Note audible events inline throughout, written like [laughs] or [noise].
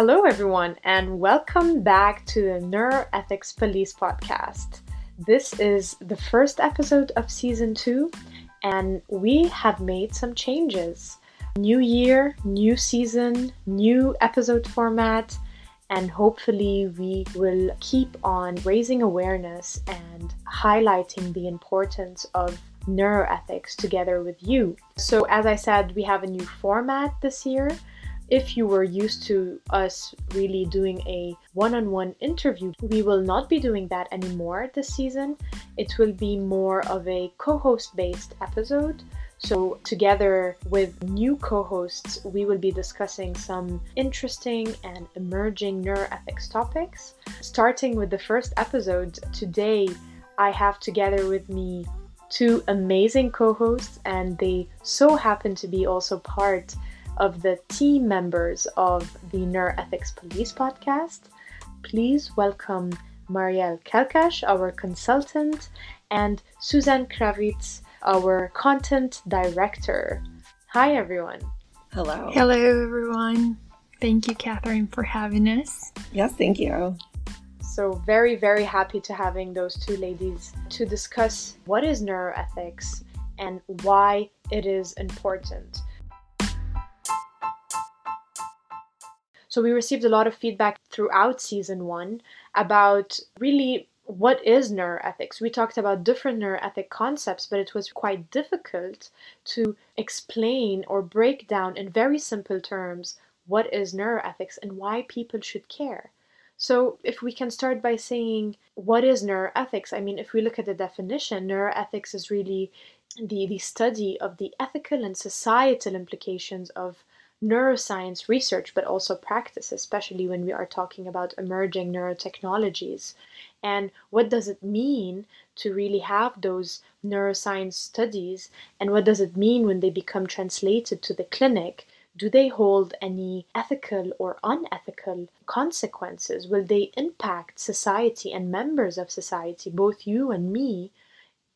Hello, everyone, and welcome back to the Neuroethics Police podcast. This is the first episode of season two, and we have made some changes. New year, new season, new episode format, and hopefully, we will keep on raising awareness and highlighting the importance of neuroethics together with you. So, as I said, we have a new format this year. If you were used to us really doing a one on one interview, we will not be doing that anymore this season. It will be more of a co host based episode. So, together with new co hosts, we will be discussing some interesting and emerging neuroethics topics. Starting with the first episode, today I have together with me two amazing co hosts, and they so happen to be also part of the team members of the Neuroethics Police podcast. Please welcome Marielle Kalkash, our consultant, and Suzanne Kravitz our content director. Hi, everyone. Hello. Hello, everyone. Thank you, Catherine, for having us. Yes, thank you. So, very, very happy to having those two ladies to discuss what is neuroethics and why it is important. So, we received a lot of feedback throughout season one about really what is neuroethics? We talked about different neuroethic concepts, but it was quite difficult to explain or break down in very simple terms what is neuroethics and why people should care. So, if we can start by saying what is neuroethics, I mean, if we look at the definition, neuroethics is really the, the study of the ethical and societal implications of neuroscience research, but also practice, especially when we are talking about emerging neurotechnologies. And what does it mean to really have those neuroscience studies? And what does it mean when they become translated to the clinic? Do they hold any ethical or unethical consequences? Will they impact society and members of society, both you and me,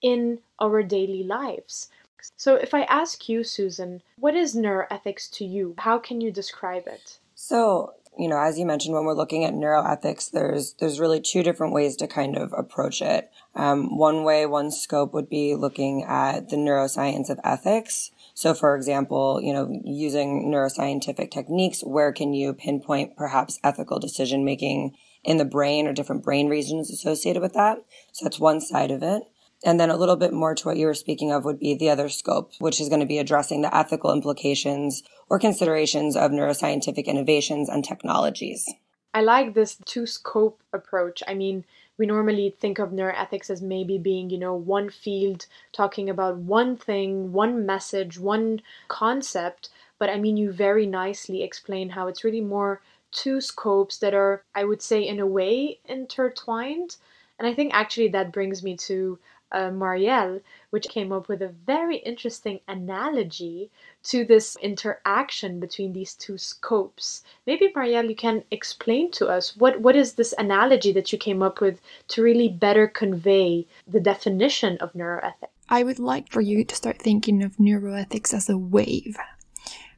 in our daily lives? So, if I ask you, Susan, what is neuroethics to you? How can you describe it? So, you know, as you mentioned, when we're looking at neuroethics, there's there's really two different ways to kind of approach it. Um, one way, one scope would be looking at the neuroscience of ethics. So, for example, you know, using neuroscientific techniques, where can you pinpoint perhaps ethical decision making in the brain or different brain regions associated with that? So that's one side of it. And then a little bit more to what you were speaking of would be the other scope, which is going to be addressing the ethical implications or considerations of neuroscientific innovations and technologies. I like this two scope approach. I mean, we normally think of neuroethics as maybe being, you know, one field talking about one thing, one message, one concept. But I mean, you very nicely explain how it's really more two scopes that are, I would say, in a way intertwined. And I think actually that brings me to uh, Marielle, which came up with a very interesting analogy to this interaction between these two scopes. Maybe Marielle, you can explain to us what, what is this analogy that you came up with to really better convey the definition of neuroethics? I would like for you to start thinking of neuroethics as a wave.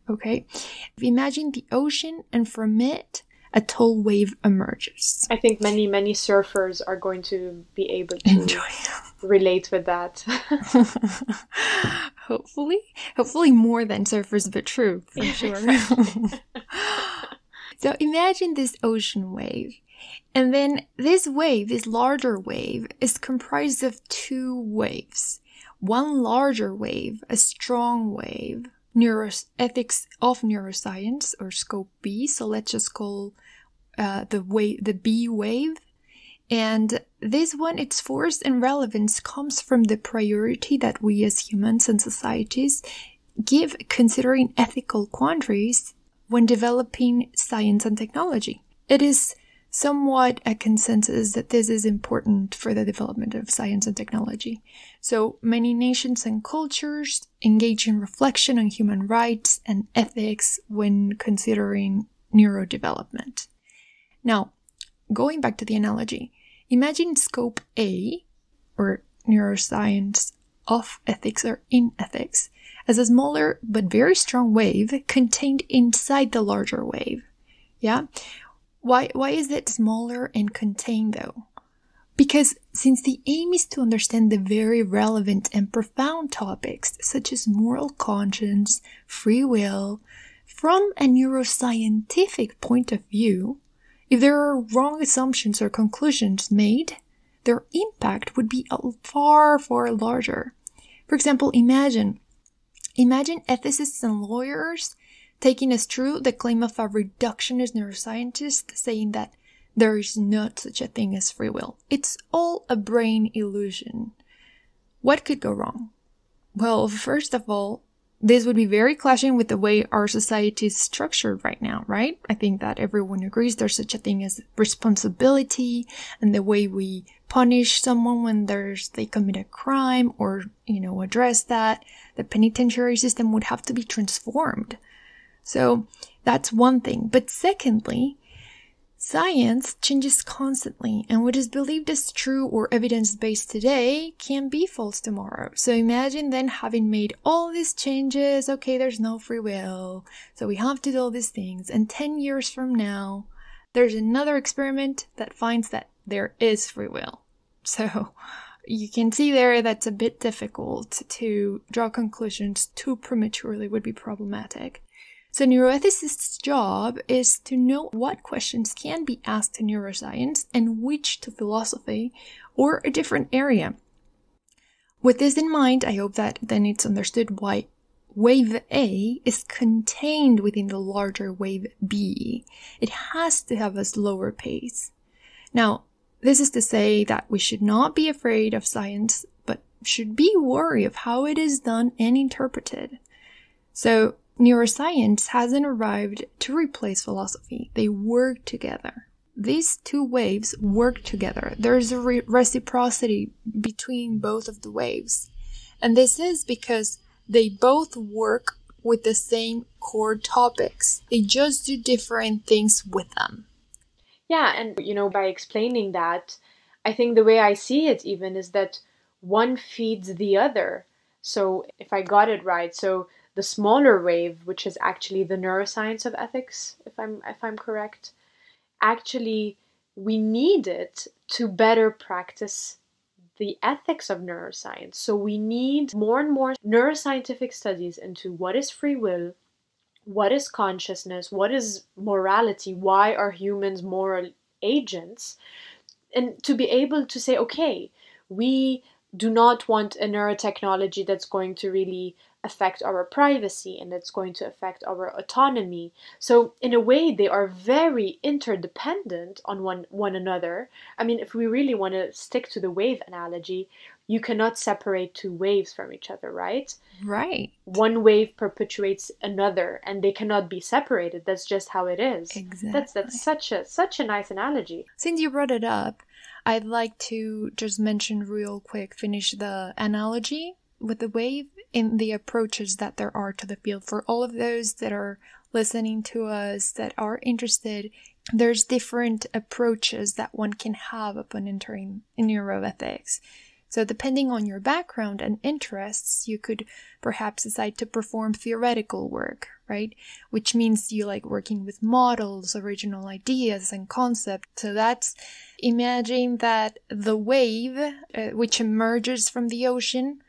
Okay? Imagine the ocean, and from it, a tall wave emerges. I think many, many surfers are going to be able to Enjoy. Relate with that. [laughs] hopefully. Hopefully more than surfers, but true, for sure. [laughs] so imagine this ocean wave. And then this wave, this larger wave, is comprised of two waves. One larger wave, a strong wave, neuroethics of neuroscience or scope B. So let's just call uh, the wave, the B wave. And this one, its force and relevance comes from the priority that we as humans and societies give considering ethical quandaries when developing science and technology. It is somewhat a consensus that this is important for the development of science and technology. So many nations and cultures engage in reflection on human rights and ethics when considering neurodevelopment. Now, going back to the analogy, imagine scope A, or neuroscience of ethics or in ethics, as a smaller but very strong wave contained inside the larger wave. Yeah. Why, why is it smaller and contained though? Because since the aim is to understand the very relevant and profound topics such as moral conscience, free will, from a neuroscientific point of view, if there are wrong assumptions or conclusions made, their impact would be far, far larger. For example, imagine, imagine ethicists and lawyers taking as true the claim of a reductionist neuroscientist saying that there is not such a thing as free will. It's all a brain illusion. What could go wrong? Well, first of all, this would be very clashing with the way our society is structured right now, right? I think that everyone agrees there's such a thing as responsibility and the way we punish someone when there's they commit a crime or, you know, address that. The penitentiary system would have to be transformed. So that's one thing. But secondly, Science changes constantly, and what is believed as true or evidence based today can be false tomorrow. So imagine then having made all these changes, okay, there's no free will, so we have to do all these things, and 10 years from now, there's another experiment that finds that there is free will. So you can see there that's a bit difficult to draw conclusions too prematurely would be problematic. So neuroethicist's job is to know what questions can be asked to neuroscience and which to philosophy or a different area. With this in mind, I hope that then it's understood why wave A is contained within the larger wave B. It has to have a slower pace. Now, this is to say that we should not be afraid of science, but should be wary of how it is done and interpreted. So, Neuroscience hasn't arrived to replace philosophy, they work together. These two waves work together. There's a re- reciprocity between both of the waves. And this is because they both work with the same core topics. They just do different things with them. Yeah, and you know, by explaining that, I think the way I see it even is that one feeds the other. So if I got it right, so the smaller wave, which is actually the neuroscience of ethics, if I'm if I'm correct, actually we need it to better practice the ethics of neuroscience. So we need more and more neuroscientific studies into what is free will, what is consciousness, what is morality, why are humans moral agents, and to be able to say, okay, we do not want a neurotechnology that's going to really affect our privacy and that's going to affect our autonomy. So in a way they are very interdependent on one one another. I mean if we really want to stick to the wave analogy, you cannot separate two waves from each other, right? Right. One wave perpetuates another and they cannot be separated. That's just how it is. Exactly. That's that's such a such a nice analogy. Since you brought it up, I'd like to just mention real quick, finish the analogy with the wave in the approaches that there are to the field. For all of those that are listening to us that are interested, there's different approaches that one can have upon entering in neuroethics. So, depending on your background and interests, you could perhaps decide to perform theoretical work, right? Which means you like working with models, original ideas, and concepts. So, that's imagine that the wave, uh, which emerges from the ocean,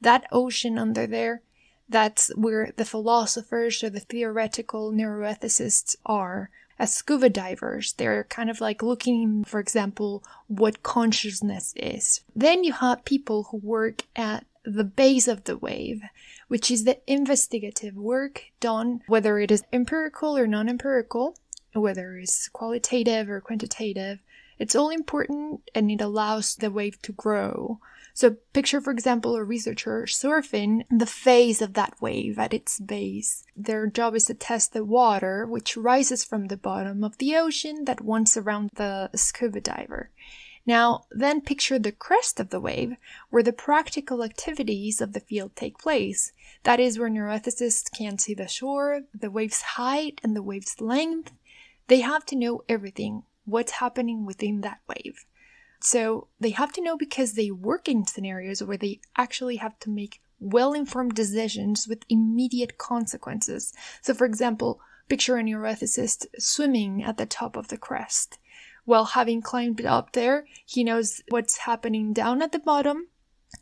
that ocean under there, that's where the philosophers or the theoretical neuroethicists are. As scuba divers, they're kind of like looking, for example, what consciousness is. Then you have people who work at the base of the wave, which is the investigative work done, whether it is empirical or non empirical, whether it's qualitative or quantitative. It's all important and it allows the wave to grow. So picture, for example, a researcher surfing the face of that wave at its base. Their job is to test the water, which rises from the bottom of the ocean that once around the scuba diver. Now, then picture the crest of the wave, where the practical activities of the field take place. That is where neuroethicists can see the shore, the wave's height, and the wave's length. They have to know everything, what's happening within that wave. So they have to know because they work in scenarios where they actually have to make well informed decisions with immediate consequences. So, for example, Picture a neuroethicist swimming at the top of the crest. Well, having climbed up there, he knows what's happening down at the bottom.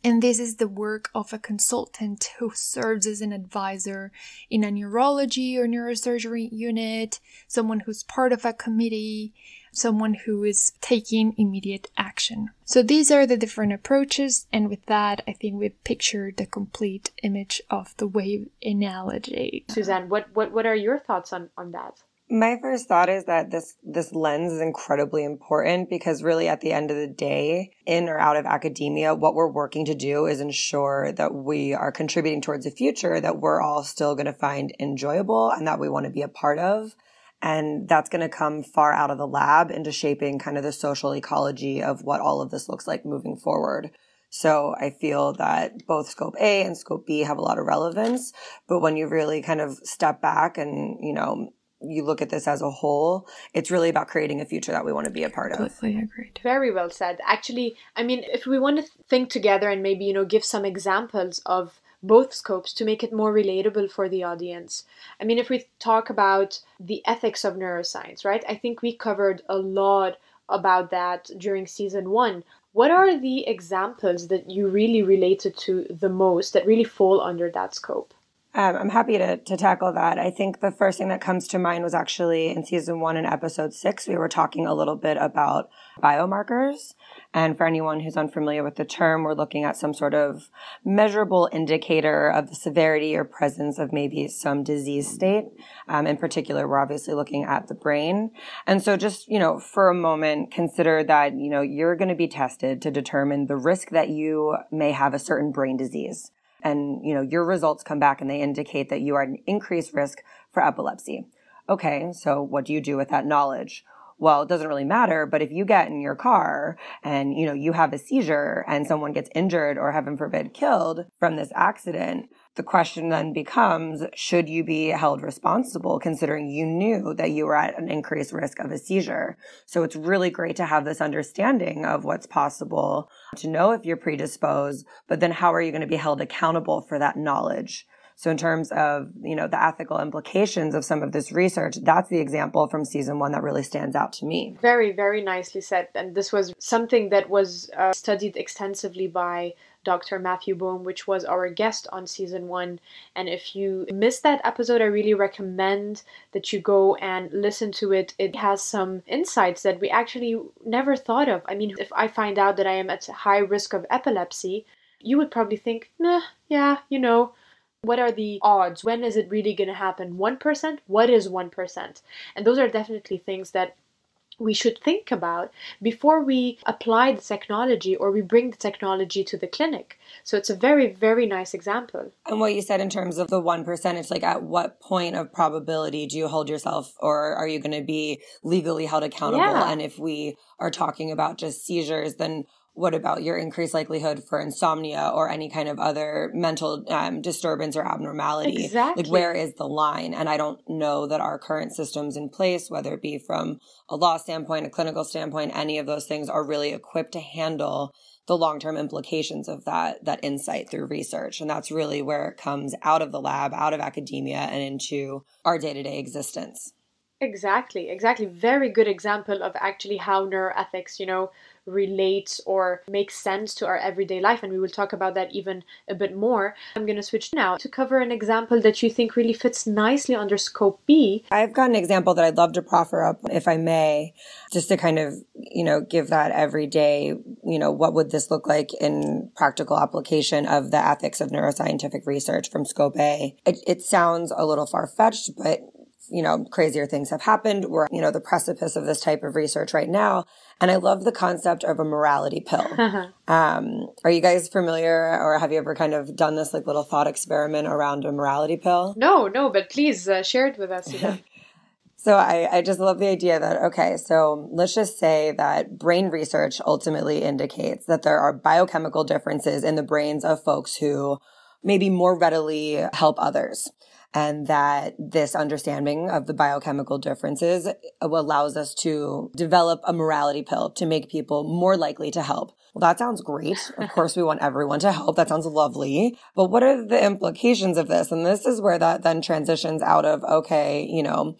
And this is the work of a consultant who serves as an advisor in a neurology or neurosurgery unit, someone who's part of a committee, someone who is taking immediate action. So these are the different approaches, and with that, I think we've pictured the complete image of the wave analogy. Suzanne, what, what, what are your thoughts on, on that? My first thought is that this this lens is incredibly important because really at the end of the day, in or out of academia, what we're working to do is ensure that we are contributing towards a future that we're all still going to find enjoyable and that we want to be a part of. And that's going to come far out of the lab into shaping kind of the social ecology of what all of this looks like moving forward. So I feel that both scope A and scope B have a lot of relevance. But when you really kind of step back and, you know, you look at this as a whole, it's really about creating a future that we want to be a part of. Completely agreed. Very well said. Actually, I mean, if we want to think together and maybe, you know, give some examples of both scopes to make it more relatable for the audience. I mean, if we talk about the ethics of neuroscience, right? I think we covered a lot about that during season one. What are the examples that you really related to the most that really fall under that scope? Um, I'm happy to, to tackle that. I think the first thing that comes to mind was actually in season one and episode six, we were talking a little bit about biomarkers. And for anyone who's unfamiliar with the term, we're looking at some sort of measurable indicator of the severity or presence of maybe some disease state. Um, in particular, we're obviously looking at the brain. And so just, you know, for a moment, consider that, you know, you're going to be tested to determine the risk that you may have a certain brain disease and you know your results come back and they indicate that you are at an increased risk for epilepsy. Okay so what do you do with that knowledge? Well, it doesn't really matter, but if you get in your car and, you know, you have a seizure and someone gets injured or heaven forbid killed from this accident, the question then becomes, should you be held responsible considering you knew that you were at an increased risk of a seizure? So it's really great to have this understanding of what's possible to know if you're predisposed, but then how are you going to be held accountable for that knowledge? So in terms of, you know, the ethical implications of some of this research, that's the example from season one that really stands out to me. Very, very nicely said. And this was something that was uh, studied extensively by Dr. Matthew Boehm, which was our guest on season one. And if you missed that episode, I really recommend that you go and listen to it. It has some insights that we actually never thought of. I mean, if I find out that I am at high risk of epilepsy, you would probably think, nah, yeah, you know, what are the odds? When is it really going to happen? 1%? What is 1%? And those are definitely things that we should think about before we apply the technology or we bring the technology to the clinic. So it's a very, very nice example. And what you said in terms of the 1%, it's like at what point of probability do you hold yourself or are you going to be legally held accountable? Yeah. And if we are talking about just seizures, then what about your increased likelihood for insomnia or any kind of other mental um, disturbance or abnormality? Exactly. Like, where is the line? And I don't know that our current systems in place, whether it be from a law standpoint, a clinical standpoint, any of those things are really equipped to handle the long-term implications of that that insight through research and that's really where it comes out of the lab out of academia and into our day-to-day existence exactly exactly very good example of actually how neuroethics you know relates or makes sense to our everyday life. And we will talk about that even a bit more. I'm going to switch now to cover an example that you think really fits nicely under scope B. I've got an example that I'd love to proffer up, if I may, just to kind of, you know, give that everyday, you know, what would this look like in practical application of the ethics of neuroscientific research from scope A. It, it sounds a little far fetched, but you know, crazier things have happened. We're, you know, the precipice of this type of research right now. And I love the concept of a morality pill. [laughs] um, are you guys familiar or have you ever kind of done this like little thought experiment around a morality pill? No, no, but please uh, share it with us. [laughs] so I, I just love the idea that, okay, so let's just say that brain research ultimately indicates that there are biochemical differences in the brains of folks who maybe more readily help others and that this understanding of the biochemical differences uh, allows us to develop a morality pill to make people more likely to help. Well, that sounds great. Of [laughs] course, we want everyone to help. That sounds lovely. But what are the implications of this? And this is where that then transitions out of, okay, you know,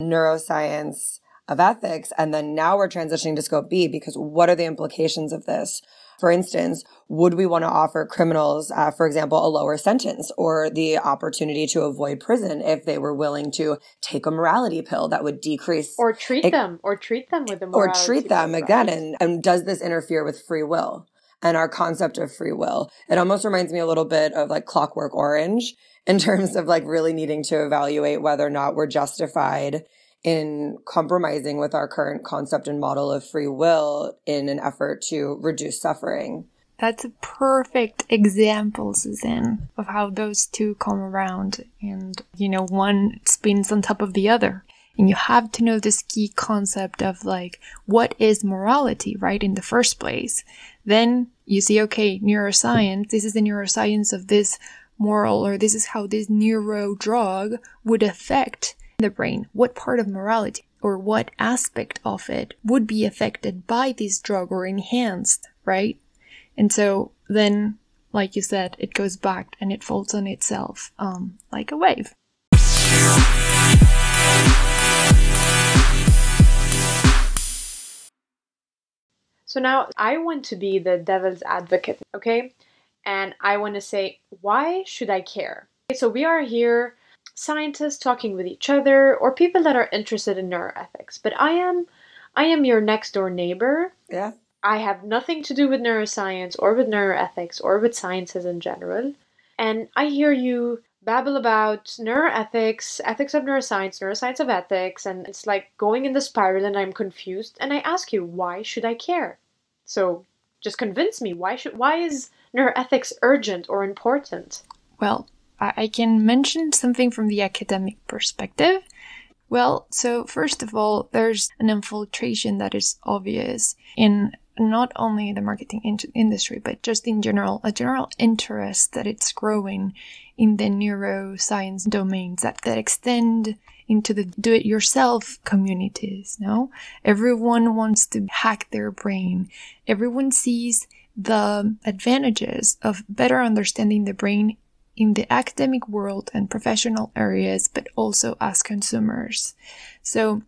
neuroscience of ethics. And then now we're transitioning to scope B because what are the implications of this? For instance, would we want to offer criminals, uh, for example, a lower sentence or the opportunity to avoid prison if they were willing to take a morality pill that would decrease or treat it, them or treat them with a morality or treat them again? And, and does this interfere with free will? and our concept of free will. It almost reminds me a little bit of like Clockwork Orange in [laughs] terms of like really needing to evaluate whether or not we're justified in compromising with our current concept and model of free will in an effort to reduce suffering. That's a perfect example, Suzanne, of how those two come around and, you know, one spins on top of the other. And you have to know this key concept of like, what is morality, right? In the first place. Then you see, okay, neuroscience, this is the neuroscience of this moral, or this is how this neuro drug would affect the brain, what part of morality or what aspect of it would be affected by this drug or enhanced, right? And so then, like you said, it goes back and it folds on itself, um, like a wave. So now I want to be the devil's advocate, okay? And I want to say, why should I care? So we are here scientists talking with each other or people that are interested in neuroethics. But I am I am your next door neighbor. Yeah. I have nothing to do with neuroscience or with neuroethics or with sciences in general. And I hear you babble about neuroethics, ethics of neuroscience, neuroscience of ethics, and it's like going in the spiral and I'm confused. And I ask you, why should I care? So just convince me. Why should why is neuroethics urgent or important? Well, I can mention something from the academic perspective. Well, so first of all, there's an infiltration that is obvious in not only the marketing in- industry, but just in general, a general interest that it's growing in the neuroscience domains that, that extend into the do-it-yourself communities. No, everyone wants to hack their brain. Everyone sees the advantages of better understanding the brain in the academic world and professional areas, but also as consumers. So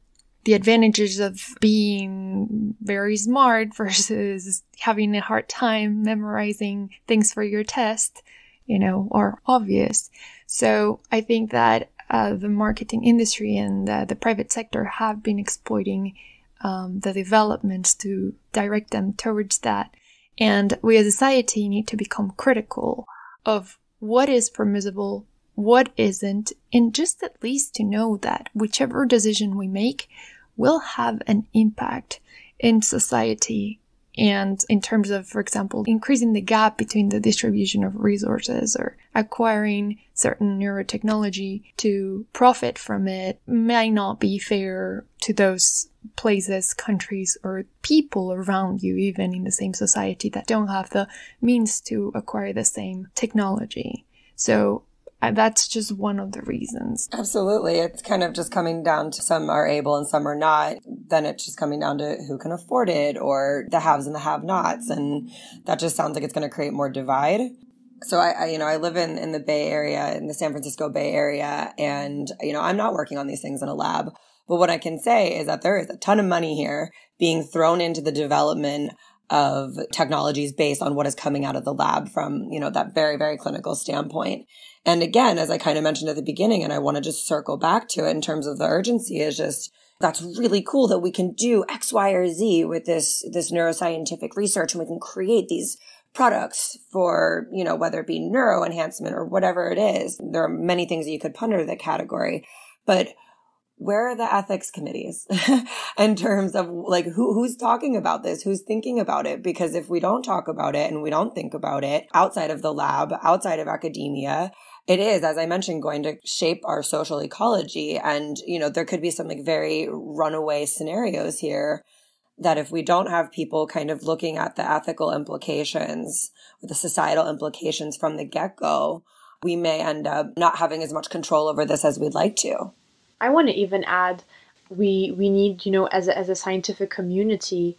the advantages of being very smart [laughs] versus having a hard time memorizing things for your test, you know, are obvious. So I think that uh, the marketing industry and uh, the private sector have been exploiting um, the developments to direct them towards that. And we as a society need to become critical of what is permissible, what isn't, and just at least to know that whichever decision we make will have an impact in society and in terms of, for example, increasing the gap between the distribution of resources or acquiring certain neurotechnology to profit from it may not be fair to those places, countries, or people around you, even in the same society that don't have the means to acquire the same technology. So that's just one of the reasons. Absolutely. It's kind of just coming down to some are able and some are not. Then it's just coming down to who can afford it or the haves and the have nots. And that just sounds like it's going to create more divide. So I, I, you know, I live in, in the Bay Area, in the San Francisco Bay Area, and, you know, I'm not working on these things in a lab. But what I can say is that there is a ton of money here being thrown into the development of technologies based on what is coming out of the lab from, you know, that very, very clinical standpoint. And again, as I kind of mentioned at the beginning, and I want to just circle back to it in terms of the urgency is just, that's really cool that we can do X, Y, or Z with this, this neuroscientific research and we can create these products for, you know, whether it be neuro enhancement or whatever it is. There are many things that you could put under the category, but where are the ethics committees [laughs] in terms of like who who's talking about this? Who's thinking about it? Because if we don't talk about it and we don't think about it outside of the lab outside of academia it is as i mentioned going to shape our social ecology. And you know there could be some like very runaway scenarios here that if we don't have people kind of looking at the ethical implications or the societal implications from the get-go we may end up not having as much control over this as we'd like to I want to even add we we need, you know, as a, as a scientific community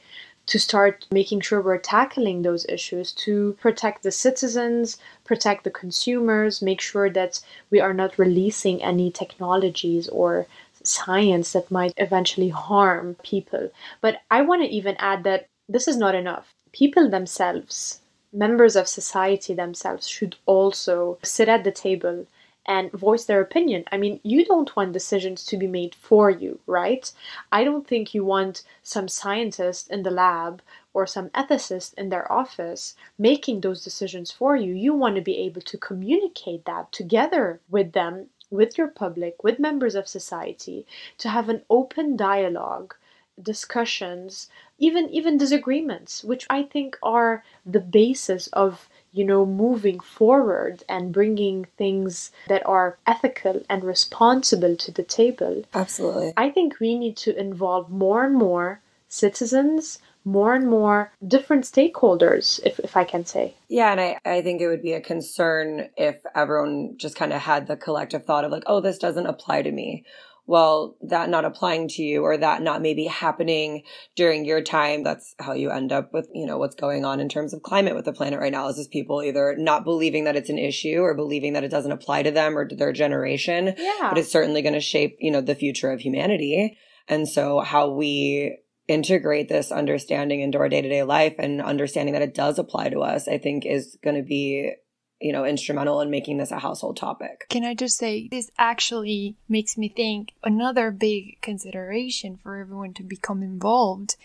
to start making sure we're tackling those issues to protect the citizens, protect the consumers, make sure that we are not releasing any technologies or science that might eventually harm people. But I want to even add that this is not enough. People themselves, members of society themselves, should also sit at the table and voice their opinion. I mean, you don't want decisions to be made for you, right? I don't think you want some scientist in the lab or some ethicist in their office making those decisions for you. You want to be able to communicate that together with them, with your public, with members of society, to have an open dialogue discussions even even disagreements which i think are the basis of you know, moving forward and bringing things that are ethical and responsible to the table. Absolutely. I think we need to involve more and more citizens, more and more different stakeholders, if, if I can say. Yeah, and I, I think it would be a concern if everyone just kind of had the collective thought of like, oh, this doesn't apply to me well, that not applying to you or that not maybe happening during your time, that's how you end up with, you know, what's going on in terms of climate with the planet right now is just people either not believing that it's an issue or believing that it doesn't apply to them or to their generation. Yeah. But it's certainly going to shape, you know, the future of humanity. And so how we integrate this understanding into our day to day life and understanding that it does apply to us, I think is going to be you know, instrumental in making this a household topic. Can I just say, this actually makes me think another big consideration for everyone to become involved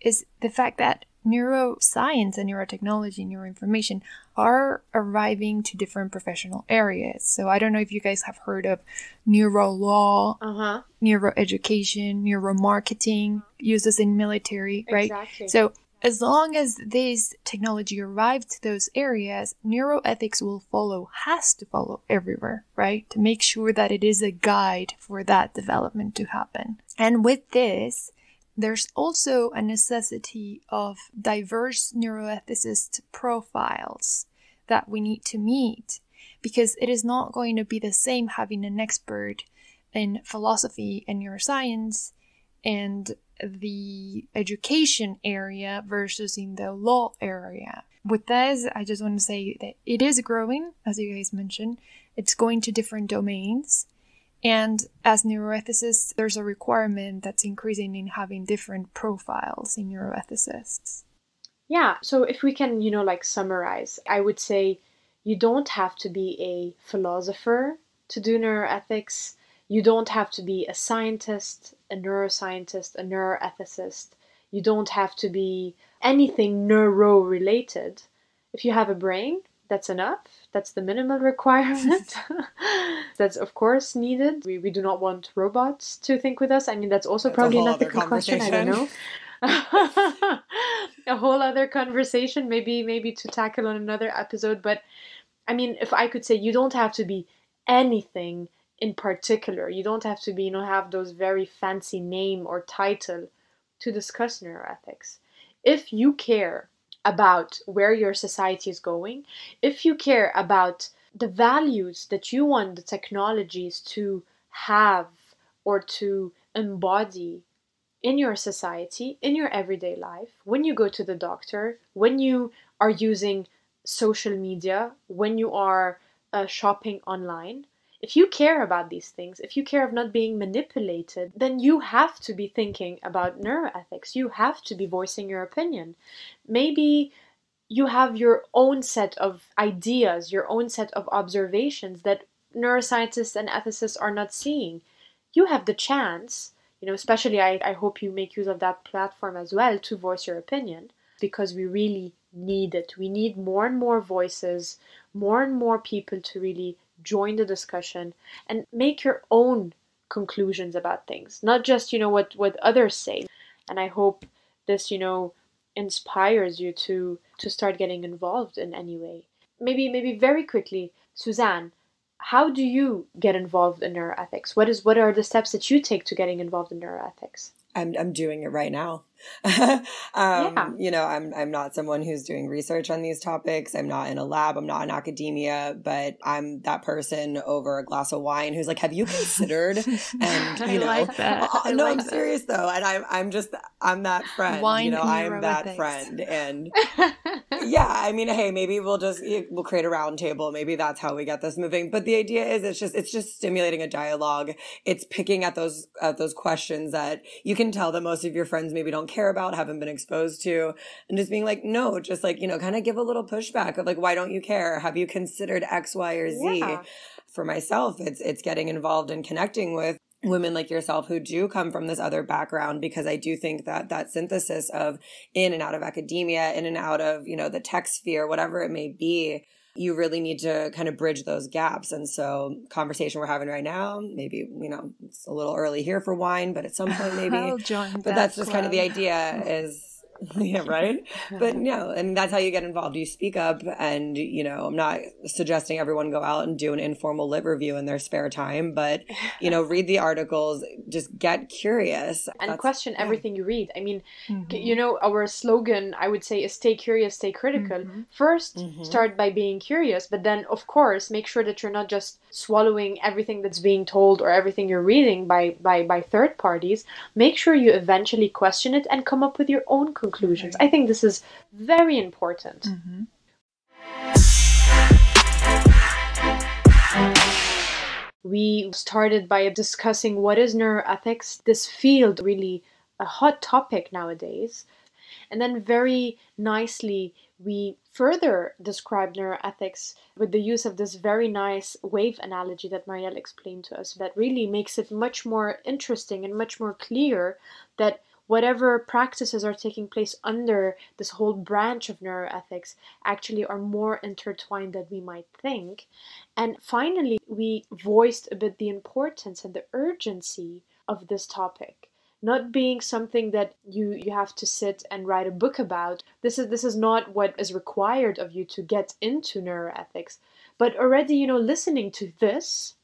is the fact that neuroscience and neurotechnology, and neuroinformation are arriving to different professional areas. So I don't know if you guys have heard of neuro law, uh-huh. neuroeducation, neuromarketing, uses in military, right? Exactly. So as long as this technology arrives to those areas, neuroethics will follow, has to follow everywhere, right? To make sure that it is a guide for that development to happen. And with this, there's also a necessity of diverse neuroethicist profiles that we need to meet because it is not going to be the same having an expert in philosophy and neuroscience and the education area versus in the law area. With this, I just want to say that it is growing, as you guys mentioned. It's going to different domains. And as neuroethicists, there's a requirement that's increasing in having different profiles in neuroethicists. Yeah, so if we can, you know, like summarize, I would say you don't have to be a philosopher to do neuroethics. You don't have to be a scientist, a neuroscientist, a neuroethicist. You don't have to be anything neuro related. If you have a brain, that's enough. That's the minimal [laughs] requirement. [laughs] that's of course needed. We, we do not want robots to think with us. I mean, that's also That's probably not the question. I don't know. [laughs] a whole other conversation, maybe maybe to tackle on another episode. But I mean, if I could say, you don't have to be anything in particular. You don't have to be, you know, have those very fancy name or title to discuss neuroethics. If you care about where your society is going, if you care about the values that you want the technologies to have or to embody in your society, in your everyday life, when you go to the doctor, when you are using social media, when you are uh, shopping online, if you care about these things, if you care of not being manipulated, then you have to be thinking about neuroethics. You have to be voicing your opinion. Maybe you have your own set of ideas, your own set of observations that neuroscientists and ethicists are not seeing. You have the chance, you know, especially I, I hope you make use of that platform as well to voice your opinion because we really need it. We need more and more voices, more and more people to really join the discussion and make your own conclusions about things. Not just you know what what others say. And i hope this you know inspires you to to start getting involved in any way. Maybe maybe very quickly suzanne how do you get involved in neuroethics? What is what are the steps that you take to getting involved in neuroethics I'm I'm doing it right now. [laughs] um, yeah. You know, I'm I'm not someone who's doing research on these topics. I'm not in a lab. I'm not in academia, but I'm that person over a glass of wine who's like, "Have you considered?" [laughs] And you know, like that. Uh, no, like I'm that. serious though, and I'm I'm just I'm that friend. Wine you know, I'm that friend, and [laughs] yeah, I mean, hey, maybe we'll just we'll create a roundtable. Maybe that's how we get this moving. But the idea is, it's just it's just stimulating a dialogue. It's picking at those at those questions that you can tell that most of your friends maybe don't care about, haven't been exposed to, and just being like, no, just like, you know, kind of give a little pushback of like, why don't you care? Have you considered X, Y, or Z? Yeah. For myself, it's it's getting involved and connecting with women like yourself who do come from this other background because I do think that that synthesis of in and out of academia, in and out of, you know, the tech sphere, whatever it may be, you really need to kind of bridge those gaps. And so, conversation we're having right now, maybe, you know, it's a little early here for wine, but at some point, maybe. [laughs] but that that's just club. kind of the idea [laughs] is [laughs] yeah, right. But [laughs] no, and that's how you get involved. You speak up, and you know, I'm not suggesting everyone go out and do an informal lit review in their spare time, but you know, read the articles, just get curious and that's, question yeah. everything you read. I mean, mm-hmm. you know, our slogan I would say is "Stay curious, stay critical." Mm-hmm. 1st mm-hmm. start by being curious, but then, of course, make sure that you're not just swallowing everything that's being told or everything you're reading by by by third parties. Make sure you eventually question it and come up with your own conclusions conclusions. I think this is very important. Mm-hmm. We started by discussing what is neuroethics, this field really a hot topic nowadays. And then very nicely we further describe neuroethics with the use of this very nice wave analogy that Marielle explained to us that really makes it much more interesting and much more clear that whatever practices are taking place under this whole branch of neuroethics actually are more intertwined than we might think. And finally, we voiced a bit the importance and the urgency of this topic. Not being something that you you have to sit and write a book about. This is this is not what is required of you to get into neuroethics. But already you know listening to this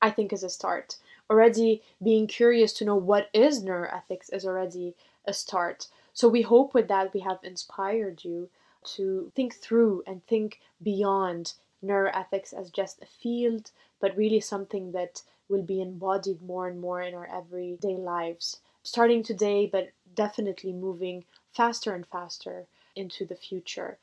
i think is a start already being curious to know what is neuroethics is already a start. So we hope with that we have inspired you to think through and think beyond neuroethics as just a field, but really something that will be embodied more and more in our everyday lives. Starting today, but definitely moving faster and faster into the future.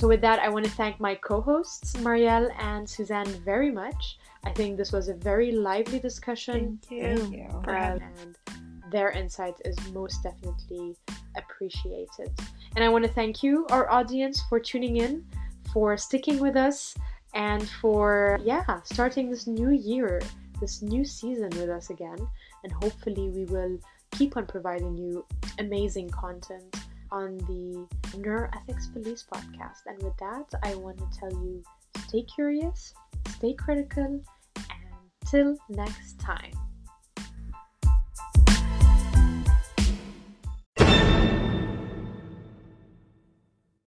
So, with that, I want to thank my co hosts, Marielle and Suzanne, very much. I think this was a very lively discussion. Thank you. Thank you. Um, and their insight is most definitely appreciated. And I want to thank you, our audience, for tuning in, for sticking with us, and for, yeah, starting this new year, this new season with us again. And hopefully, we will keep on providing you amazing content on the Neuroethics Police podcast. And with that, I want to tell you stay curious, stay critical, and till next time.